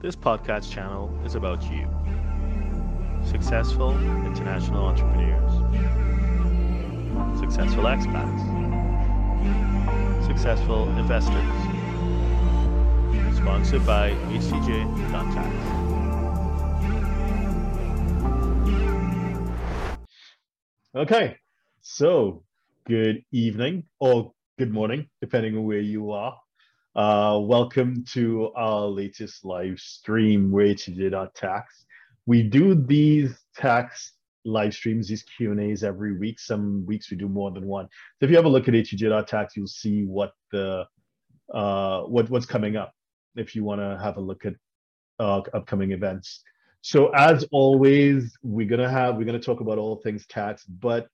This podcast channel is about you, successful international entrepreneurs, successful expats, successful investors. Sponsored by HTJ.tax. Okay, so good evening or good morning, depending on where you are. Uh, welcome to our latest live stream, HTJ.tax. We do these tax live streams, these Q and A's every week. Some weeks we do more than one. So if you have a look at HTJ.tax, you'll see what the uh, what what's coming up. If you want to have a look at uh, upcoming events. So as always, we're gonna have we're gonna talk about all things tax, but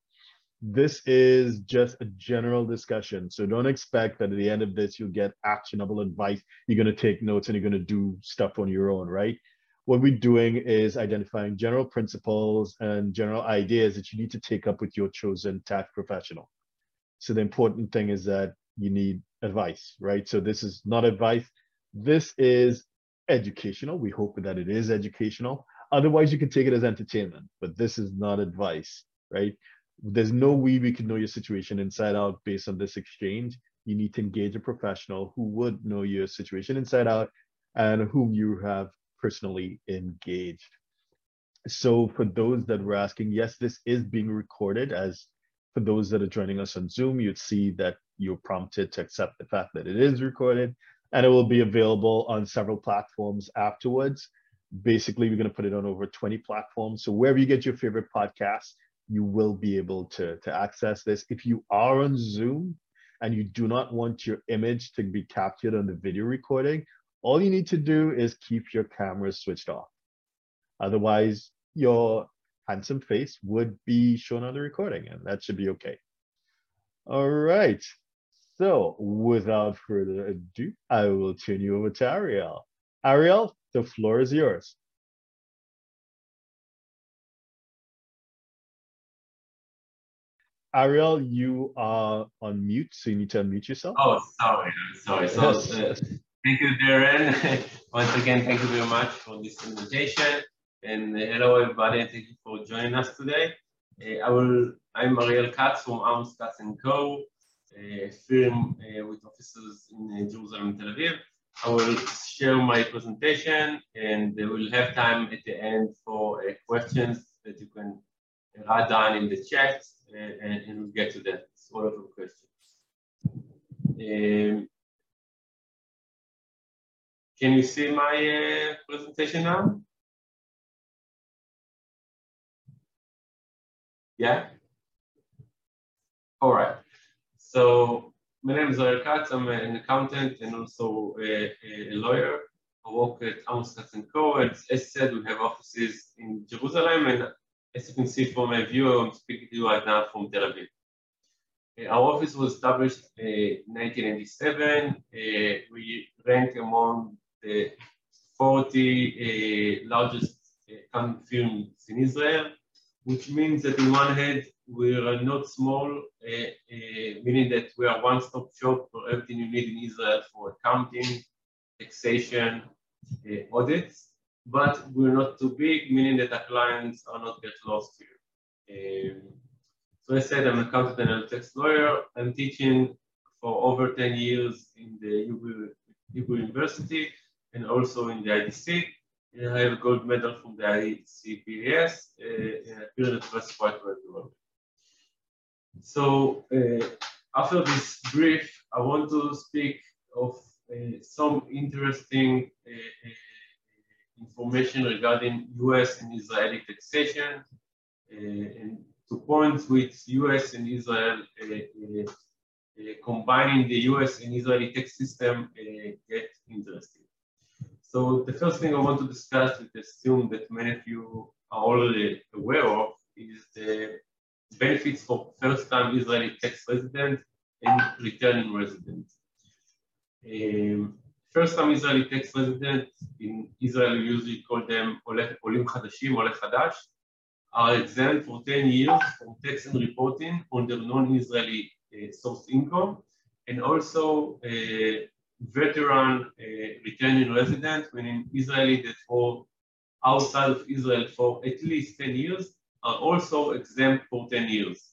this is just a general discussion. So don't expect that at the end of this, you'll get actionable advice. You're going to take notes and you're going to do stuff on your own, right? What we're doing is identifying general principles and general ideas that you need to take up with your chosen tax professional. So the important thing is that you need advice, right? So this is not advice. This is educational. We hope that it is educational. Otherwise, you can take it as entertainment, but this is not advice, right? There's no way we can know your situation inside out based on this exchange. You need to engage a professional who would know your situation inside out and whom you have personally engaged. So for those that were asking, yes, this is being recorded as for those that are joining us on Zoom, you'd see that you're prompted to accept the fact that it is recorded and it will be available on several platforms afterwards. Basically, we're going to put it on over 20 platforms. So wherever you get your favorite podcasts, you will be able to, to access this. If you are on Zoom and you do not want your image to be captured on the video recording, all you need to do is keep your camera switched off. Otherwise, your handsome face would be shown on the recording and that should be okay. All right. So without further ado, I will turn you over to Ariel. Ariel, the floor is yours. Ariel, you are on mute, so you need to unmute yourself. Oh, sorry, sorry. So, uh, thank you, Derren. Once again, thank you very much for this invitation. And uh, hello, everybody, thank you for joining us today. Uh, I will. I'm Ariel Katz from Amos Katz and Co, a firm uh, with offices in uh, Jerusalem and Tel Aviv. I will share my presentation, and we'll have time at the end for uh, questions that you can write down in the chat and, and we'll get to that. It's of the questions. Um, can you see my uh, presentation now? Yeah? All right. So my name is Ariel Katz. I'm an accountant and also a, a lawyer. I work at Amos Katz & Co. As said, we have offices in Jerusalem and as you can see from my view, I'm speaking to you right now from Tel Aviv. Uh, our office was established in uh, 1997. Uh, we rank among the 40 largest accounting firms in Israel, which means that in one hand, we are not small, meaning that we are one-stop shop for everything you need in Israel for accounting, taxation, audits but we're not too big, meaning that our clients are not get lost here. Um, so I said I'm an accountant a tax lawyer. I'm teaching for over 10 years in the Hebrew University and also in the IDC. And I have a gold medal from the IDC uh, and I that was quite well. So uh, after this brief, I want to speak of uh, some interesting uh, information regarding US and Israeli taxation uh, and to points with US and Israel uh, uh, combining the US and Israeli tax system get interesting. So the first thing I want to discuss, which I assume that many of you are already aware of, is the benefits for first-time Israeli tax resident and returning resident. Um, First-time Israeli tax residents in Israel usually call them Olim Chadashim, Ole Chadash, are exempt for 10 years from tax and reporting on their non-Israeli uh, source income, and also uh, veteran uh, returning residents, meaning Israeli that for outside of Israel for at least 10 years, are also exempt for 10 years.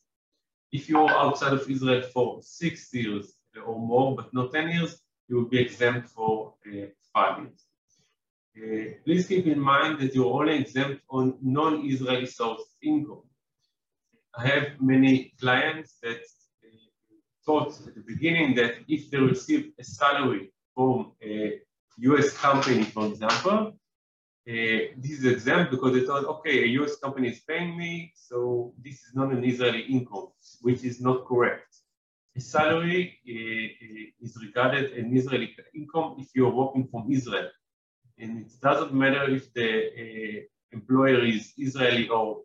If you are outside of Israel for six years uh, or more, but not 10 years, you will be exempt for uh, five years. Uh, please keep in mind that you're only exempt on non-Israeli source income. I have many clients that uh, thought at the beginning that if they receive a salary from a US company, for example, uh, this is exempt because they thought, okay, a US company is paying me, so this is not an Israeli income, which is not correct. A salary uh, is regarded an Israeli income if you're working from Israel and it doesn't matter if the uh, employer is Israeli or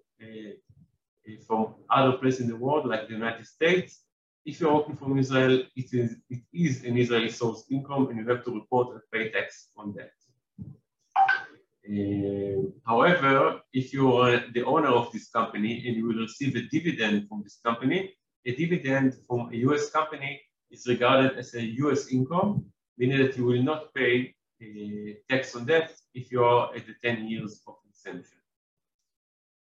from other place in the world, like the United States. If you're working from Israel, it is, it is an Israeli source income and you have to report and pay tax on that. Uh, however, if you are the owner of this company and you will receive a dividend from this company, a dividend from a US company is regarded as a US income, meaning that you will not pay tax on that if you are at the 10 years of exemption.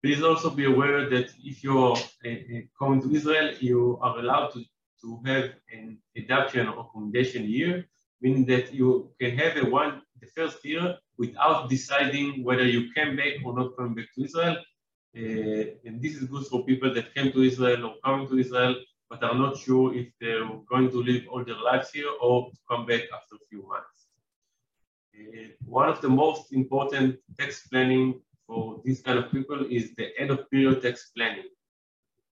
Please also be aware that if you're uh, uh, coming to Israel, you are allowed to, to have an adoption or accommodation year, meaning that you can have a one the first year without deciding whether you can back or not come back to Israel. Uh, and this is good for people that came to Israel or coming to Israel, but are not sure if they're going to live all their lives here or come back after a few months. Uh, one of the most important tax planning for this kind of people is the end of period tax planning.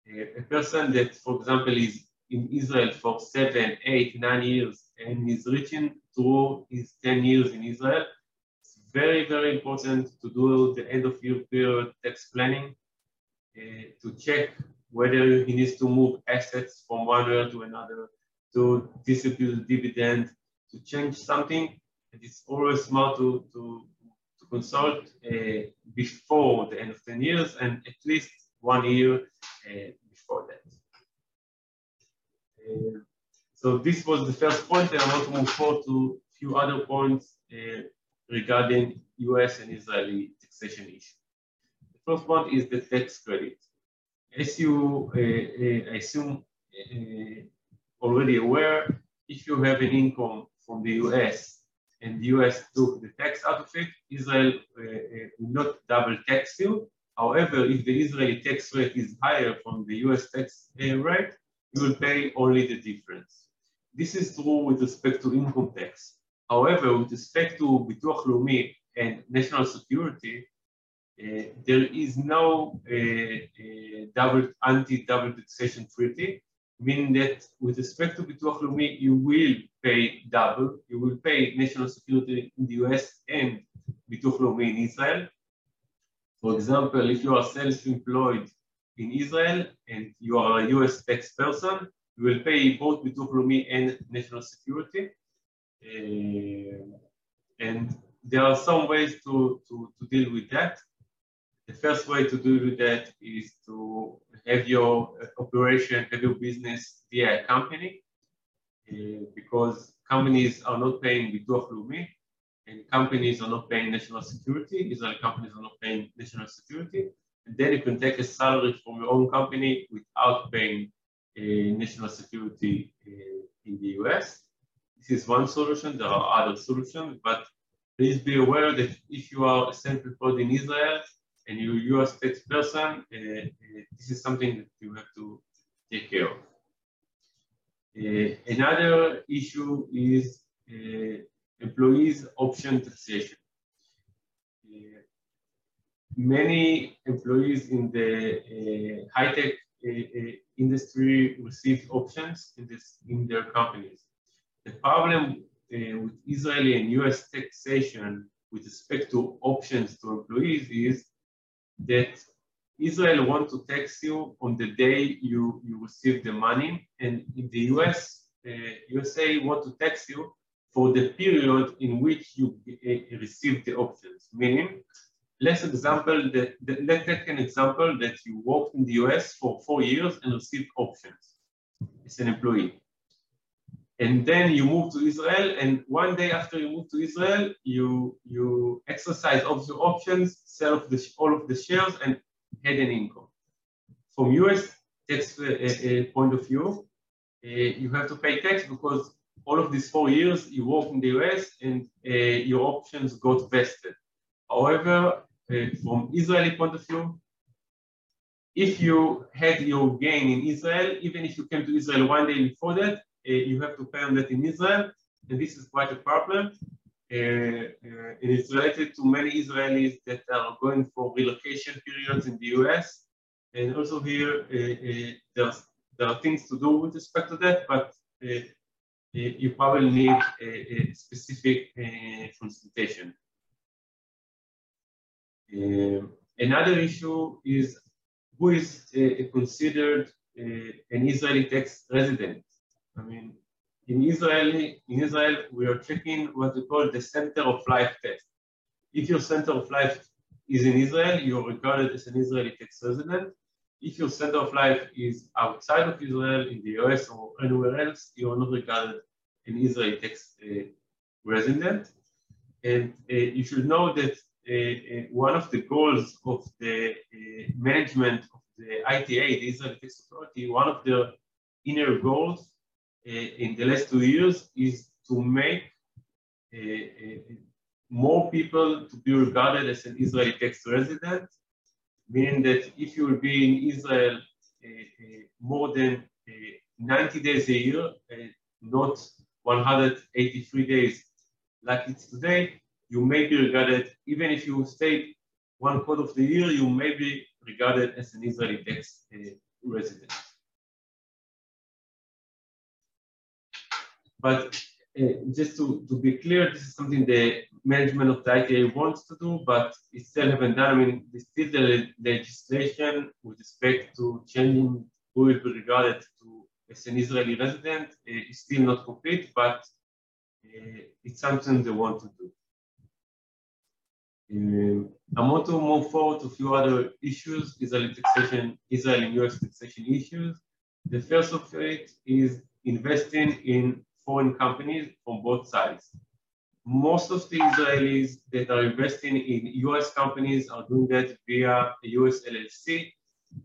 Uh, a person that, for example, is in Israel for seven, eight, nine years and is reaching through his 10 years in Israel, very, very important to do the end of year period tax planning uh, to check whether he needs to move assets from one year to another, to distribute dividend, to change something And it is always smart to, to, to consult uh, before the end of 10 years and at least one year uh, before that. Uh, so this was the first point and I want to move forward to a few other points uh, regarding US and Israeli taxation issue. The first point is the tax credit. As you, uh, uh, assume, already aware, if you have an income from the US and the US took the tax out of it, Israel uh, uh, will not double tax you. However, if the Israeli tax rate is higher from the US tax uh, rate, you will pay only the difference. This is true with respect to income tax. However, with respect to Bituach Leumi and national security, uh, there is no uh, uh, double anti-double taxation treaty, meaning that with respect to Bituach Leumi, you will pay double. You will pay national security in the US and Bituach Leumi in Israel. For example, if you are self-employed in Israel and you are a US tax person, you will pay both Bituach Leumi and national security. Uh, and there are some ways to, to, to deal with that. The first way to deal with that is to have your operation, have your business via a company, uh, because companies are not paying Bituach Leumi, and companies are not paying national security. Israeli companies are not paying national security. And then you can take a salary from your own company without paying uh, national security uh, in the US. This is one solution. There are other solutions, but please be aware that if you are a self-employed in Israel, and you're a US tax person, uh, uh, this is something that you have to take care of. Uh, another issue is employees option taxation. many employees in the high-tech industry receive options in, this, in their companies. The problem uh, with Israeli and US taxation with respect to options to employees is that Israel want to tax you on the day you, you receive the money, and in the US, uh, USA want to tax you for the period in which you uh, receive the options. Meaning, let's example that, that, let's take an example that you worked in the US for four years and received options as an employee. And then you move to Israel, and one day after you move to Israel, you you exercise all of your options, sell of the, all of the shares, and had an income. From US tax point of view, uh, you have to pay tax because all of these four years you work in the US and uh, your options got vested. However, uh, from Israeli point of view, if you had your gain in Israel, even if you came to Israel one day before that, you have to pay on that in Israel, and this is quite a problem. Uh, uh, it is related to many Israelis that are going for relocation periods in the US. And also here, there's, there are things to do with respect to that, but you probably need a, a specific consultation. Um, another issue is who is uh, considered uh, an Israeli tax resident. I mean, in Israeli, in Israel, we are checking what we call the center of life test. If your center of life is in Israel, you're regarded as an Israeli tax resident. If your center of life is outside of Israel, in the US or anywhere else, you are not regarded an Israeli tax uh, resident. And uh, you should know that uh, one of the goals of the management of the ITA, the Israeli Tax Authority, one of the inner goals Eh, in the last two years is to make uh, uh, more people to be regarded as an Israeli tax resident, meaning that if you will be in Israel more than 90 days a year, not 183 days like it's today, you may be regarded, even if you stay one quarter of the year, you may be regarded as an Israeli tax resident. But uh, just to, to be clear, this is something the management of the ITA wants to do, but it still haven't done. I mean, still the legislation with respect to changing who will be regarded to as an Israeli resident uh, is still not complete, but uh, it's something they want to do. Um, I want to move forward to a few other issues, Israeli taxation, Israeli and US taxation issues. The first of it is investing in foreign companies from both sides. Most of the Israelis that are investing in US companies are doing that via a US LLC,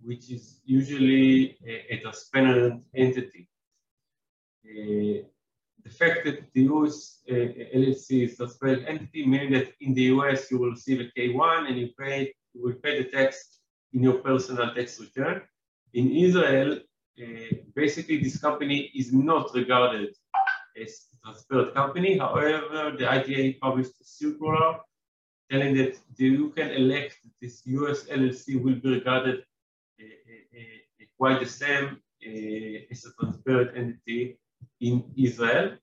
which is usually a, a transparent entity. Uh, the fact that the US uh, LLC is a transparent entity means that in the US you will receive a K1 and you pay you will pay the tax in your personal tax return. In Israel, uh, basically this company is not regarded a transparent company. However, the ITA published a circular telling that you can elect this US LLC will be regarded uh, uh, quite the same as a transparent entity in Israel.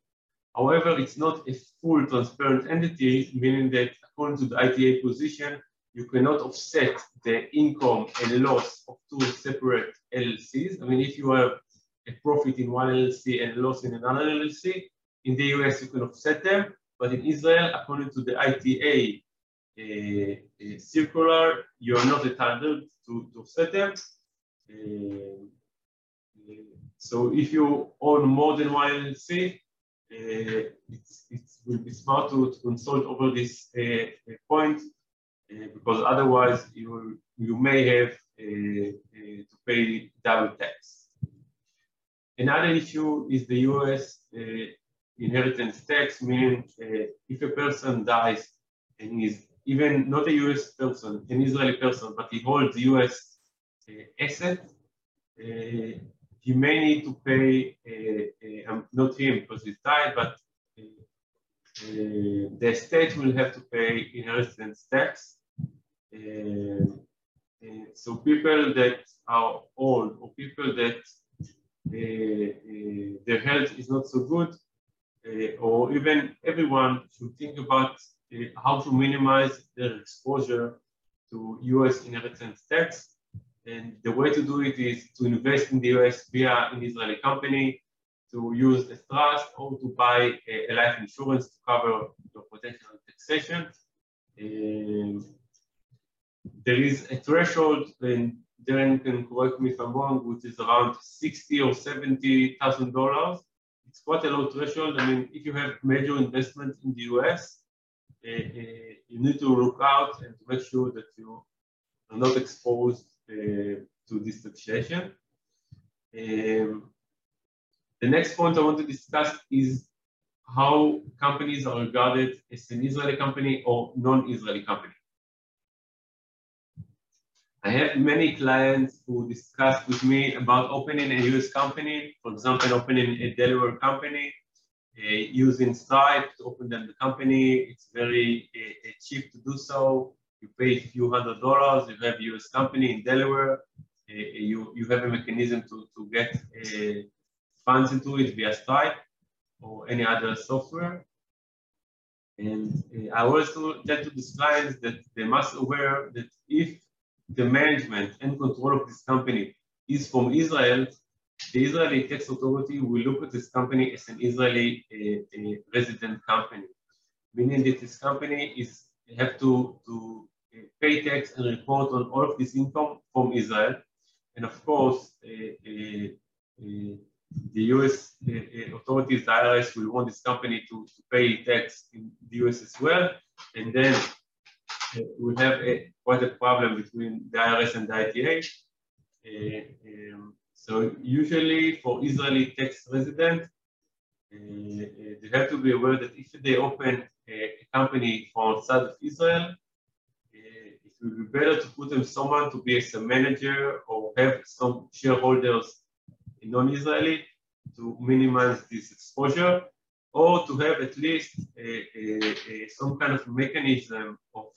However, it's not a full transparent entity, meaning that according to the ITA position, you cannot offset the income and loss of two separate LLCs. I mean, if you have a profit in one LLC and a loss in another LLC. In the US, you can offset them, but in Israel, according to the ITA uh, uh, circular, you are not entitled to, to offset them. Uh, so if you own more than one LLC, uh, it's, it will be smart to, to consult over this uh, point uh, because otherwise you, you may have to pay double tax. Another issue is the US uh, inheritance tax, meaning uh, if a person dies and is even not a US person, an Israeli person, but he holds US uh, asset, uh, he may need to pay, uh, uh, um, not him because he's died, but the state will have to pay inheritance tax. so people that are old or people that their health is not so good, uh, or even everyone should think about uh, how to minimize their exposure to US inheritance tax. And the way to do it is to invest in the US via an Israeli company, to use a trust, or to buy a, a life insurance to cover your potential taxation. Um, there is a threshold, and Derren can correct me if I'm wrong, which is around sixty or seventy thousand dollars. it's quite a low threshold. I mean, if you have major investment in the US, uh, uh, you need to look out and make sure that you are not exposed uh, to this taxation. Um, the next point I want to discuss is how companies are regarded as an Israeli company or non-Israeli company. I have many clients who discuss with me about opening a US company, for example, opening a Delaware company, uh, using Stripe to open them the company. It's very uh, cheap to do so. You pay a few hundred dollars, you have a US company in Delaware, uh, you, you have a mechanism to, to get uh, funds into it via Stripe or any other software. And uh, I also tell to these clients that they must aware that if the management and control of this company is from Israel, the Israeli tax authority will look at this company as an Israeli uh, resident company, meaning that this company is have to, to uh, pay tax and report on all of this income from Israel. And of course, uh, uh, uh, the US authorities, the IRS, will want this company to, to pay tax in the US as well. And then we have a, quite a problem between the IRS and the ITA. Uh, um, so usually for Israeli tax resident, uh, uh, they have to be aware that if they open a, company from outside of Israel, it will be better to put them someone to be as a manager or have some shareholders in non-Israeli to minimize this exposure or to have at least a, a, a, some kind of mechanism of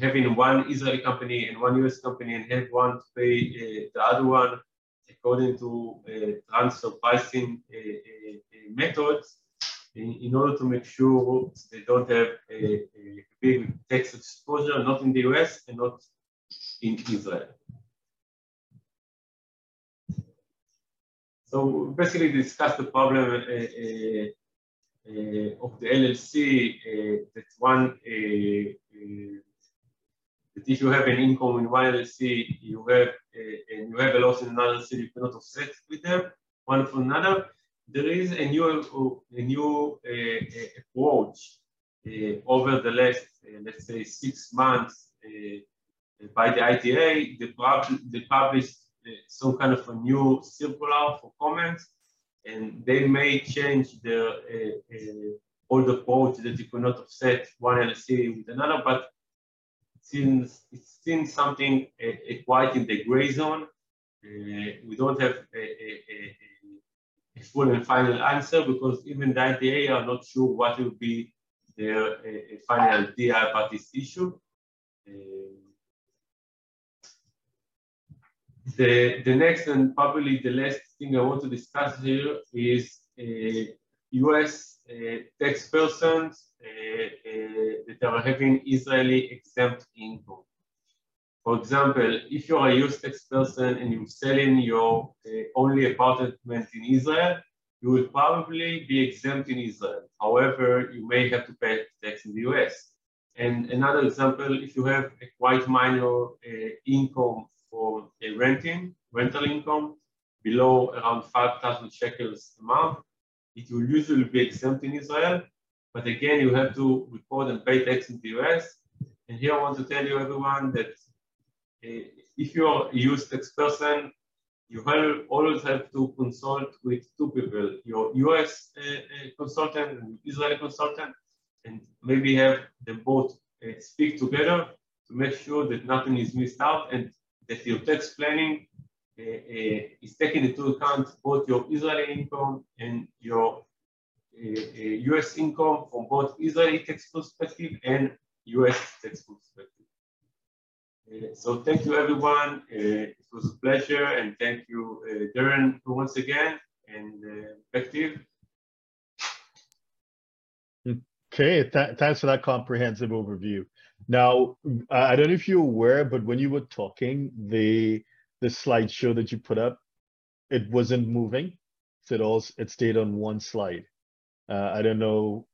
having one Israeli company and one US company and have one to pay uh, the other one according to uh, transfer pricing methods in, in, order to make sure they don't have a, a big tax exposure, not in the US and not in Israel. So basically discuss the problem uh, uh, uh, of the LLC that one that if you have an income in one LLC, you have and you have a loss in another LLC, you cannot offset with them one from another. There is a new a new approach over the last let's say six months by the ITA. They, pub they published some kind of a new circular for comments and they may change the uh, uh, old approach that you cannot offset one LLC with another, but since it's still something quite in the gray zone, uh, we don't have a, a, a, full and final answer because even the ITA are not sure what will be their final DI about this issue. The, the next and probably the last thing I want to discuss here is uh, US tax persons uh, uh, that are having Israeli exempt income. For example, if you're a US tax person and you're selling your only apartment in Israel, you will probably be exempt in Israel. However, you may have to pay tax in the US. And another example, if you have a quite minor uh, income for a renting, rental income below around 5,000 shekels a month. It will usually be exempt in Israel, but again, you have to report and pay tax in the US. And here I want to tell you everyone that uh, if you are a US tax person, you have, always have to consult with two people, your US uh, uh, consultant and Israeli consultant, and maybe have them both uh, speak together to make sure that nothing is missed out and that your tax planning is taking into account both your Israeli income and your US uh, income from both Israeli tax perspective and US tax perspective. Uh, so thank you everyone. Uh, it was a pleasure and thank you uh, Derren once again and back to you. Okay, th thanks for that comprehensive overview. Now, I don't know if you're aware, but when you were talking, the the slideshow that you put up, it wasn't moving. So it all it stayed on one slide. Uh, I don't know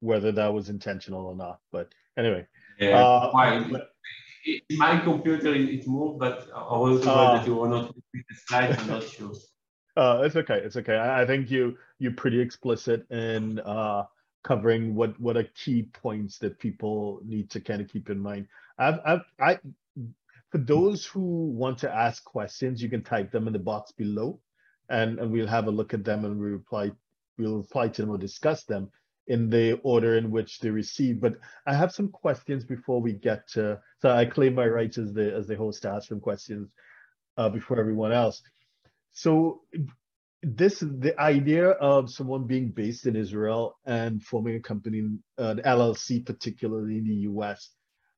whether that was intentional or not, but anyway. Yeah, uh, in my computer it moved, but I was aware uh, that you were not the slides. I'm not sure. Uh, it's okay. It's okay. I, I, think you you're pretty explicit in uh, covering what what are key points that people need to kind of keep in mind. I've, I've I for those who want to ask questions, you can type them in the box below, and and we'll have a look at them and we reply we'll reply to them or discuss them in the order in which they receive. But I have some questions before we get to. So I claim my rights as the as the host to ask some questions uh, before everyone else. So this the idea of someone being based in Israel and forming a company, uh, an LLC, particularly in the U.S.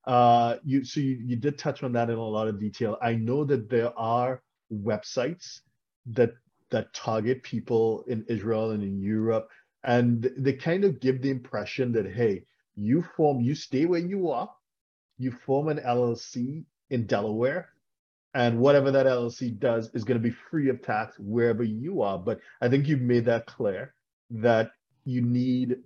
Uh, you so you, you did touch on that in a lot of detail. I know that there are websites that that target people in Israel and in Europe, and they kind of give the impression that hey, you form, you stay where you are, you form an LLC in Delaware, and whatever that LLC does is going to be free of tax wherever you are. But I think you've made that clear that you need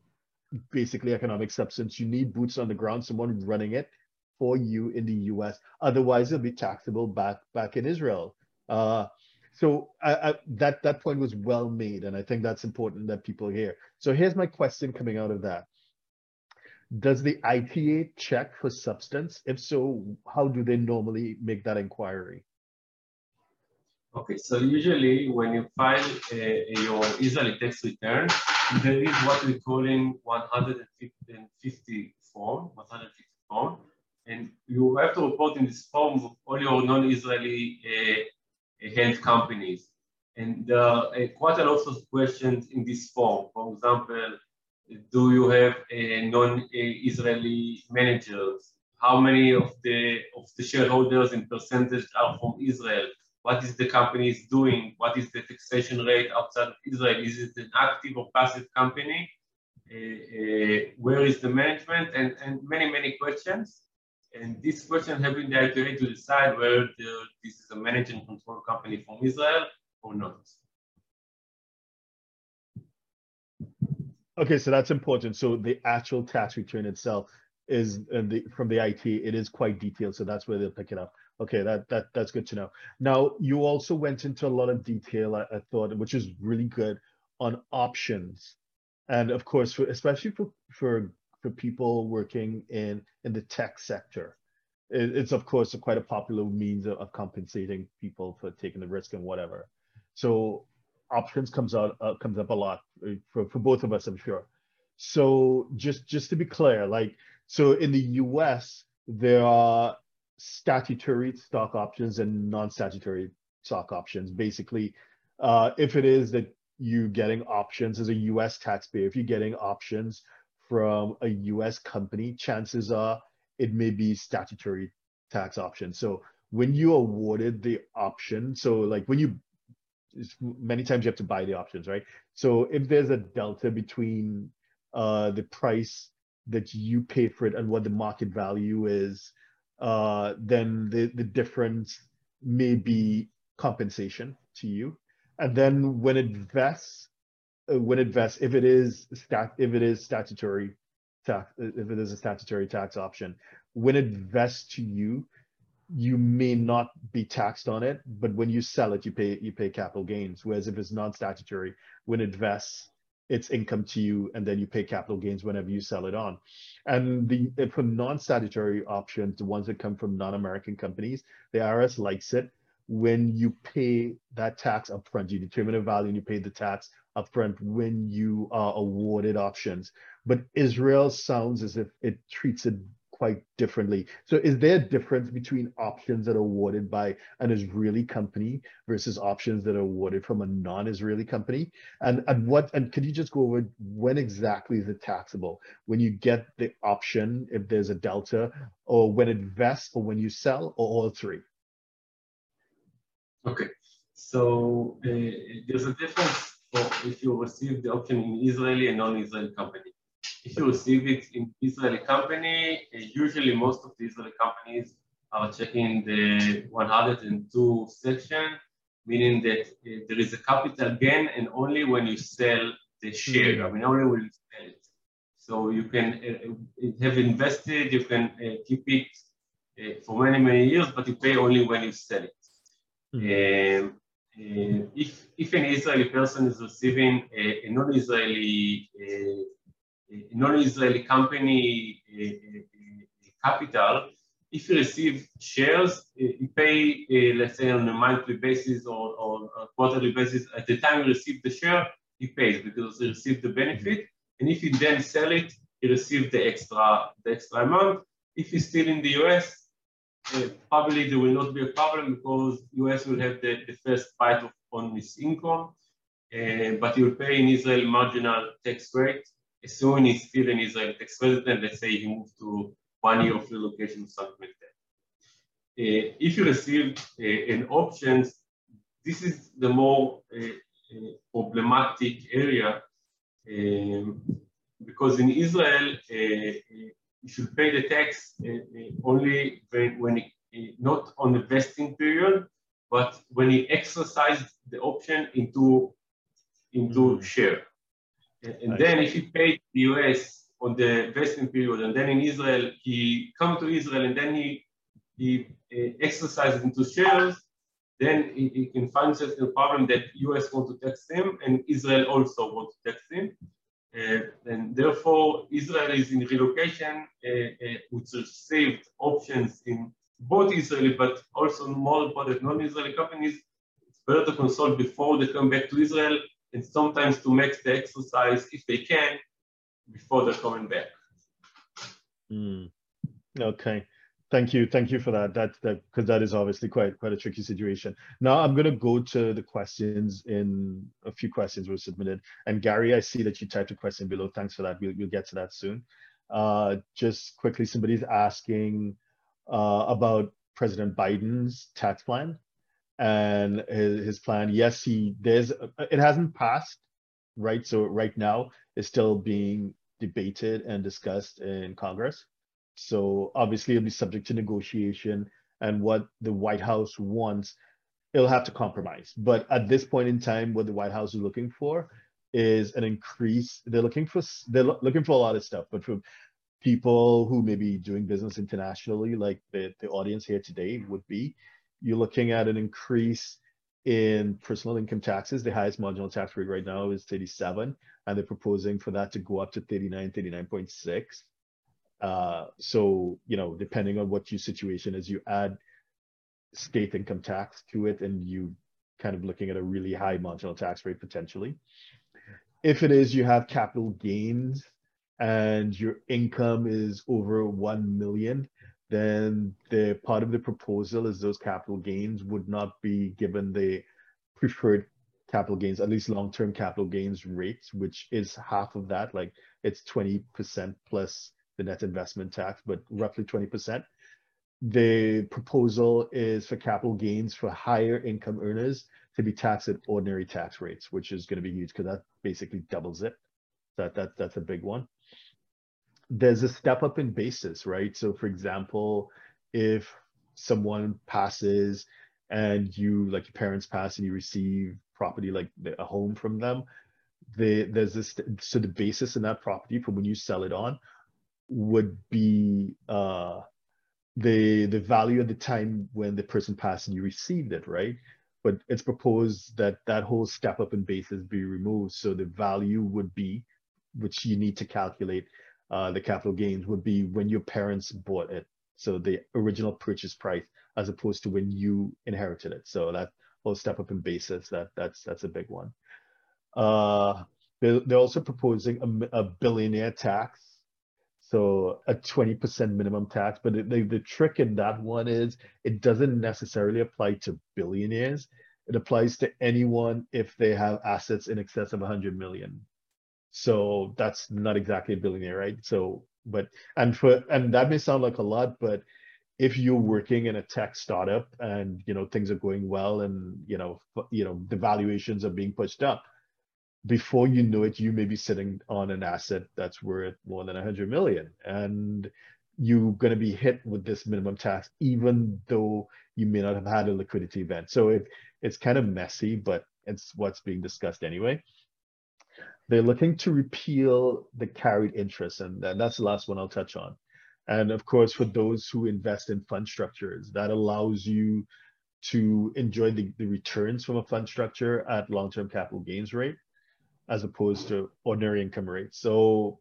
basically economic substance. You need boots on the ground, someone running it for you in the U.S. Otherwise, it'll be taxable back back in Israel. Uh, so I, I, that that point was well made, and I think that's important that people hear. So here's my question coming out of that: does the ITA check for substance? If so, how do they normally make that inquiry? Okay, so usually when you file your Israeli tax return, there is what we call in 150 form, 150 form, and you have to report in this form all your non-Israeli uh, held companies. And there are uh, quite a lot of questions in this form. For example, do you have a non-Israeli managers? How many of the of the shareholders in percentage are from Israel? What is the company is doing? What is the taxation rate outside of Israel? Is it an active or passive company? Uh, uh, where is the management? And, and many, many questions. And this question having the ITA to decide whether this is a managed and control company from Israel or not. Okay, so that's important. So the actual tax return itself is the, from the IT, it is quite detailed. So that's where they'll pick it up. Okay, that that that's good to know. Now you also went into a lot of detail, I, I thought, which is really good on options, and of course, for, especially for for for people working in in the tech sector, it, it's of course a quite a popular means of, of compensating people for taking the risk and whatever. So options comes out uh, comes up a lot uh, for, for both of us, I'm sure. So just just to be clear, like so in the U.S. there are statutory stock options and non-statutory stock options. Basically, uh, if it is that you're getting options as a U.S. taxpayer, if you're getting options from a U.S. company, chances are it may be statutory tax option. So when you awarded the option, so like when you many times you have to buy the options, right? So if there's a delta between uh, the price that you paid for it and what the market value is, uh, then the, the difference may be compensation to you. And then when it vests, Uh, when it vests, if it is stat, if it is statutory tax, uh, if it is a statutory tax option, when it vests to you, you may not be taxed on it, but when you sell it, you pay you pay capital gains. Whereas if it's non-statutory, when it vests, it's income to you, and then you pay capital gains whenever you sell it on. And the for non-statutory options, the ones that come from non-American companies, the IRS likes it when you pay that tax upfront. You determine a value and you pay the tax upfront when you are awarded options. But Israel sounds as if it treats it quite differently. So is there a difference between options that are awarded by an Israeli company versus options that are awarded from a non-Israeli company? And, and what, and could you just go over when exactly is it taxable? When you get the option, if there's a delta, or when it vests, or when you sell, or all three? Okay, so uh, there's a difference if you receive the option in Israeli and non-Israeli company if you receive it in Israeli company, uh, usually most of the Israeli companies are checking the 102 section, meaning that uh, there is a capital gain and only when you sell the share, mm-hmm. I mean, only when you sell it. So you can uh, have invested, you can uh, keep it uh, for many, many years, but you pay only when you sell it. Um, uh, Eh, if, if an Israeli person is receiving a, a non-Israeli eh, non-Israeli company eh, capital, if you receive shares, you pay, let's say, on a monthly basis or, or quarterly basis. At the time you receive the share, he pays because he received the benefit. And if you then sell it, he receives the extra, the extra amount. If he's still in the US, uh, probably there will not be a problem because US will have the, the first bite of, on his income, uh, but will pay in Israel marginal tax rate as soon as still an Israel tax resident, let's say he moved to one year of relocation or something like that. Uh, if you receive uh, an option, this is the more uh, uh problematic area um, because in Israel, you should pay the tax uh, only when, when it, not on the vesting period, but when he exercised the option into, into mm -hmm. share. And nice. then if he paid the US on the vesting period, and then in Israel, he come to Israel and then he, he uh, exercises into shares, then he, he can find in a problem that US want to tax him and Israel also want to tax him. Uh, and therefore, Israel is in relocation, uh, uh, which received options in both Israeli, but also more important non-Israeli companies. It's better to consult before they come back to Israel, and sometimes to make the exercise, if they can, before they're coming back. Mm. Okay. Thank you, thank you for that. That that because that is obviously quite quite a tricky situation. Now I'm going to go to the questions. In a few questions were submitted, and Gary, I see that you typed a question below. Thanks for that. We'll we'll get to that soon. Uh, just quickly, somebody's asking uh, about President Biden's tax plan and his, his plan. Yes, he there's it hasn't passed, right? So right now it's still being debated and discussed in Congress. So obviously it'll be subject to negotiation and what the White House wants, it'll have to compromise. But at this point in time, what the White House is looking for is an increase. They're looking for they're looking for a lot of stuff, but for people who may be doing business internationally, like the, the audience here today would be, you're looking at an increase in personal income taxes. The highest marginal tax rate right now is 37, and they're proposing for that to go up to 39, 39.6. Uh, so, you know, depending on what your situation is, you add state income tax to it and you kind of looking at a really high marginal tax rate potentially. If it is you have capital gains and your income is over 1 million, then the part of the proposal is those capital gains would not be given the preferred capital gains, at least long-term capital gains rates, which is half of that, like it's 20% plus the net investment tax, but roughly 20%. The proposal is for capital gains for higher income earners to be taxed at ordinary tax rates, which is going to be huge because that basically doubles it. That, that That's a big one. There's a step up in basis, right? So for example, if someone passes and you, like your parents pass and you receive property like a home from them, the, there's this, so the basis in that property from when you sell it on would be uh, the the value at the time when the person passed and you received it, right? But it's proposed that that whole step up in basis be removed, so the value would be, which you need to calculate, uh, the capital gains would be when your parents bought it, so the original purchase price, as opposed to when you inherited it. So that whole step up in basis, that that's that's a big one. Uh, they're, also proposing a, a billionaire tax so a 20% minimum tax, but the, the trick in that one is it doesn't necessarily apply to billionaires. It applies to anyone if they have assets in excess of 100 million. So that's not exactly a billionaire, right? So, but and for and that may sound like a lot, but if you're working in a tech startup and you know things are going well and you know you know the valuations are being pushed up, before you know it, you may be sitting on an asset that's worth more than 100 million. And you're going to be hit with this minimum tax, even though you may not have had a liquidity event. So it, it's kind of messy, but it's what's being discussed anyway. They're looking to repeal the carried interest, and that's the last one I'll touch on. And of course, for those who invest in fund structures, that allows you to enjoy the, the returns from a fund structure at long-term capital gains rate as opposed to ordinary income rate. So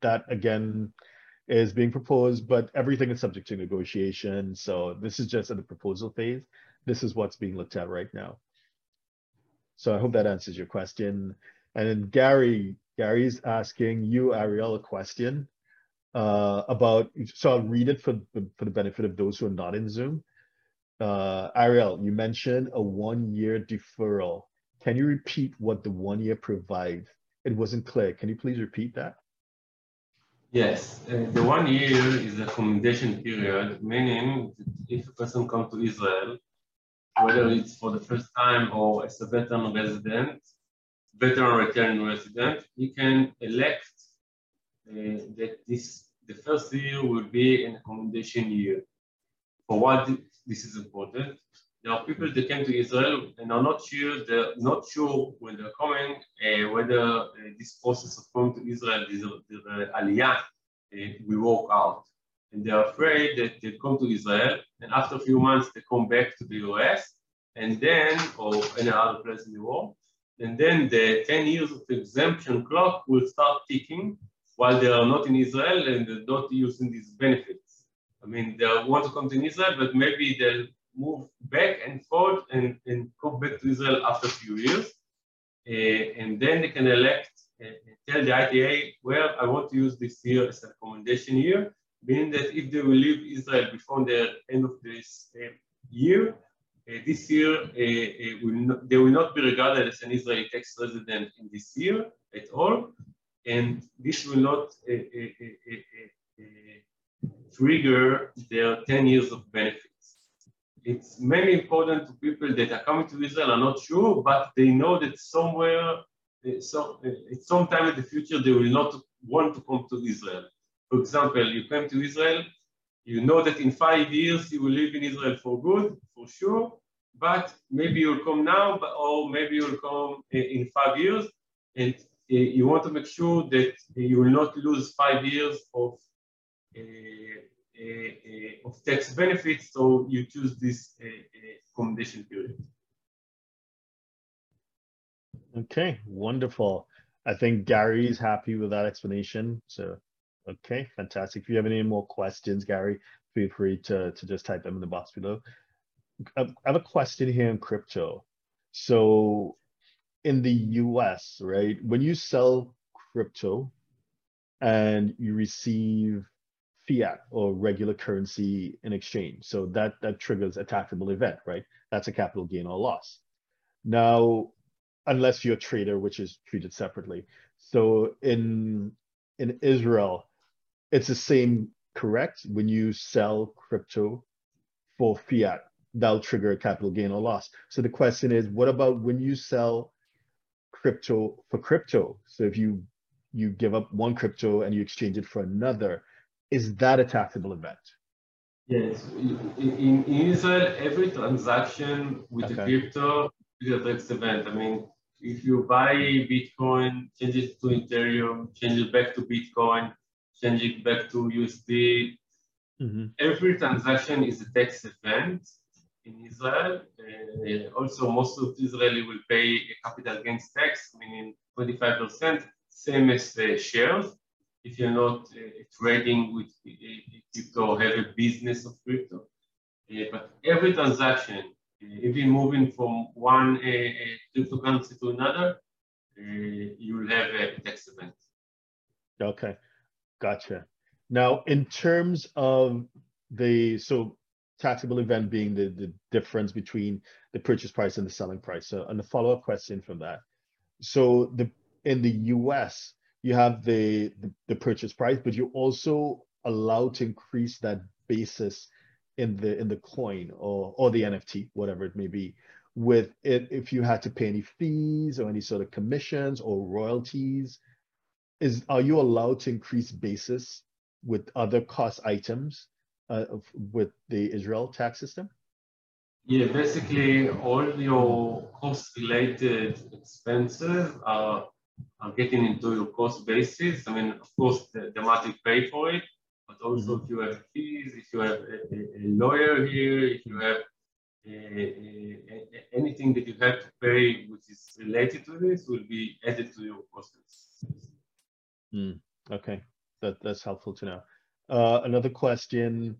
that again is being proposed, but everything is subject to negotiation. So this is just at the proposal phase. This is what's being looked at right now. So I hope that answers your question. And then Gary, Gary's asking you, Ariel, a question uh, about, so I'll read it for, for the benefit of those who are not in Zoom. Uh, Ariel, you mentioned a one-year deferral. Can you repeat what the one year provides? It wasn't clear. Can you please repeat that? Yes, uh, the one year is accommodation period, meaning if a person comes to Israel, whether it's for the first time or as a veteran resident, veteran returning resident, he can elect uh, that this the first year will be an accommodation year. For what this is important, there are people that came to Israel and are not sure, they're not sure when they're coming, uh, whether uh, this process of coming to Israel, this, the aliyah, uh, will work out. And they're afraid that they come to Israel and after a few months they come back to the US and then, or any other place in the world, and then the 10 years of exemption clock will start ticking while they are not in Israel and they're not using these benefits. I mean, they want to come to Israel, but maybe they'll move back and forth and, and back to Israel after a few years. Uh, and then they can elect, uh, tell the ITA, well, I want to use this year as a accommodation year, meaning that if they will leave Israel before the end of this uh, year, this year will not, they will not be regarded as an Israeli tax resident in this year at all, and this will not trigger their 10 years of benefit it's mainly important to people that are coming to Israel are not sure, but they know that somewhere, eh, so, eh, at some time in the future, they will not want to come to Israel. For example, you come to Israel, you know that in five years you will live in Israel for good, for sure, but maybe you'll come now, but, or maybe you'll come eh, in five years, and you want to make sure that you will not lose five years of Uh, uh, of tax benefits, so you choose this uh, accommodation period. Okay, wonderful. I think Gary is happy with that explanation. So, okay, fantastic. If you have any more questions, Gary, feel free to, to just type them in the box below. I have a question here in crypto. So in the US, right, when you sell crypto and you receive fiat or regular currency in exchange. So that, that triggers a taxable event, right? That's a capital gain or loss. Now, unless you're a trader, which is treated separately. So in, in Israel, it's the same, correct? When you sell crypto for fiat, that'll trigger a capital gain or loss. So the question is, what about when you sell crypto for crypto? So if you you give up one crypto and you exchange it for another, is that a taxable event? Yes. In, in Israel, every transaction with okay. a crypto is a tax event. I mean, if you buy Bitcoin, change it to Ethereum, change it back to Bitcoin, change it back to USD, mm-hmm. every transaction is a tax event in Israel. Uh, also, most of Israeli will pay a capital gains tax, meaning 25%, same as uh, shares if you're not uh, trading with crypto or have a business of crypto. Uh, but every transaction, uh, even moving from one cryptocurrency to another, you will have a tax event. Okay, gotcha. Now, in terms of the so taxable event being the, the difference between the purchase price and the selling price. So, and the follow-up question from that. So, the in the U.S., you have the, the, the purchase price, but you're also allowed to increase that basis in the in the coin or or the NFT, whatever it may be, with it if you had to pay any fees or any sort of commissions or royalties. Is are you allowed to increase basis with other cost items uh, with the Israel tax system? Yeah, basically all your cost related expenses are are getting into your cost basis. I mean, of course, the, the pay for it, but also mm-hmm. if you have fees, if you have a, a, lawyer here, if you have anything that you have to pay which is related to this will be added to your cost. Mm, okay, that, that's helpful to know. Uh, another question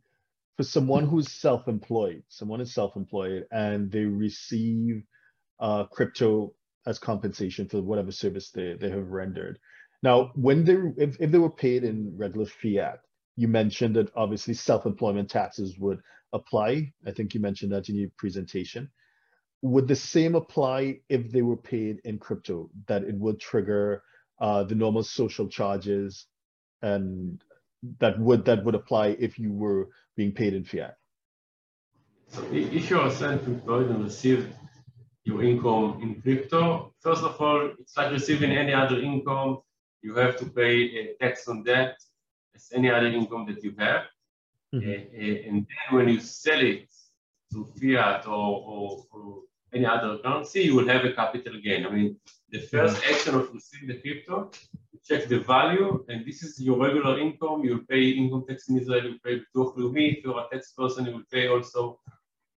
for someone who's self-employed, someone is self-employed and they receive uh, crypto as compensation for whatever service they, they have rendered. Now, when they if, if they were paid in regular fiat, you mentioned that obviously self-employment taxes would apply. I think you mentioned that in your presentation. Would the same apply if they were paid in crypto, that it would trigger uh, the normal social charges and that would that would apply if you were being paid in fiat? So if you are self-employed and receive your income in crypto, first of all, it's like receiving any other income. You have to pay a tax on that as any other income that you have. Mm-hmm. Uh, and then when you sell it to fiat or, or, or, any other currency, you will have a capital gain. I mean, the 1st mm-hmm. action of receiving the crypto, you check the value, and this is your regular income. You'll pay income tax in Israel, you pay Bituach Leumi. If you're a tax person, you will pay also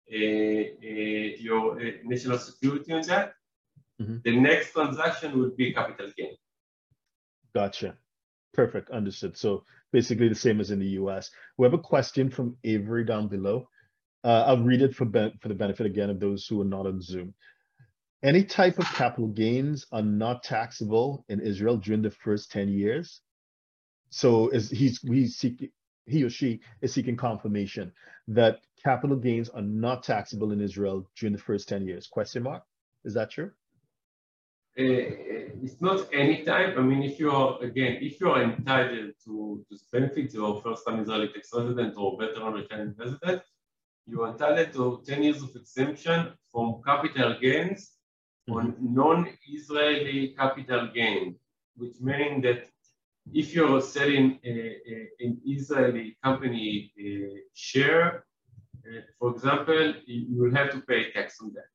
your uh, national security on that. Mm-hmm. The next transaction would be capital gain. Gotcha. Perfect. Understood. So basically the same as in the US. We have a question from Avery down below. Uh, I'll read it for, ben- for the benefit again of those who are not on Zoom. Any type of capital gains are not taxable in Israel during the first 10 years. So is he's he's seeking he or she is seeking confirmation that capital gains are not taxable in Israel during the first 10 years. Question mark? Is that true? Uh, it's not any time. I mean, if you are, again, if you are entitled to, to benefits or first-time Israeli tax resident or veteran returning resident, you are entitled to 10 years of exemption from capital gains mm-hmm. on non-Israeli capital gain, which means that if you're selling a, a, an Israeli company share, uh, for example, you will have to pay tax on that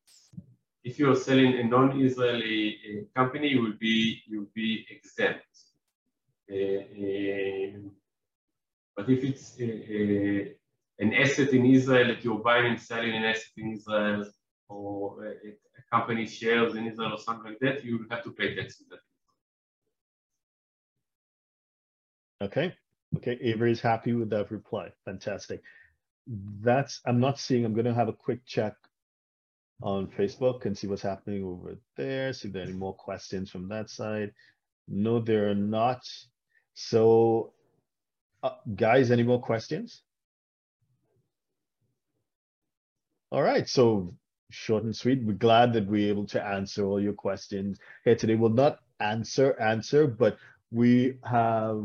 if you're selling a non-Israeli uh, company, you will be you will be exempt. Uh, uh, but if it's an asset in Israel that you're buying and selling an asset in Israel, or a, a company shares in Israel or something like that, you will have to pay tax on that. Okay. Okay. Avery is happy with that reply. Fantastic. That's, I'm not seeing, I'm going to have a quick check on Facebook and see what's happening over there. See if there are any more questions from that side. No, there are not. So, uh, guys, any more questions? All right, so short and sweet. We're glad that we're able to answer all your questions here today. We'll not answer, answer, but we have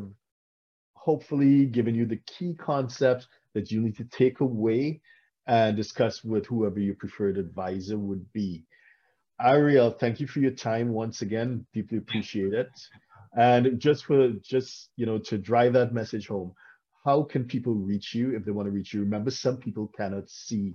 hopefully given you the key concepts that you need to take away and discuss with whoever your preferred advisor would be. Ariel, thank you for your time once again. Deeply appreciate it. And just for just you know to drive that message home, how can people reach you if they want to reach you? Remember, some people cannot see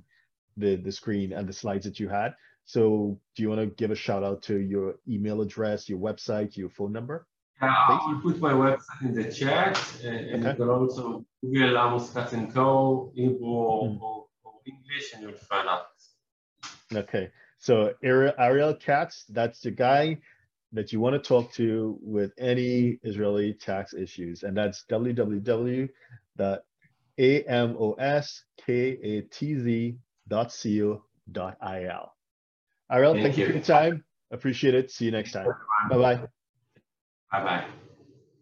the the screen and the slides that you had. So, do you want to give a shout out to your email address, your website, your phone number? Yeah, I will put my website in the chat, and, okay. you can also Google Amos Katz and Co. Hebrew mm. or English and you'll find out. Okay, so Ariel Katz, that's the guy that you want to talk to with any Israeli tax issues, and that's www.amoskatz.co.il. Ariel, thank, thank you for your time. Appreciate it. See you next time. Bye bye. Bye bye.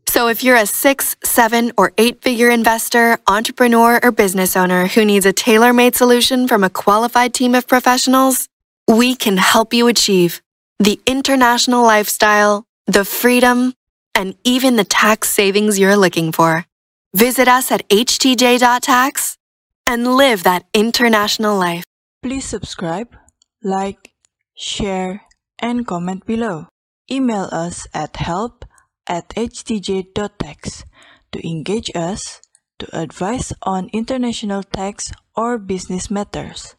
So, if you're a six, seven, or eight figure investor, entrepreneur, or business owner who needs a tailor made solution from a qualified team of professionals, we can help you achieve the international lifestyle, the freedom, and even the tax savings you're looking for. Visit us at htj.tax and live that international life. Please subscribe, like, share, and comment below. Email us at help at htj.tax to engage us, to advise on international tax or business matters.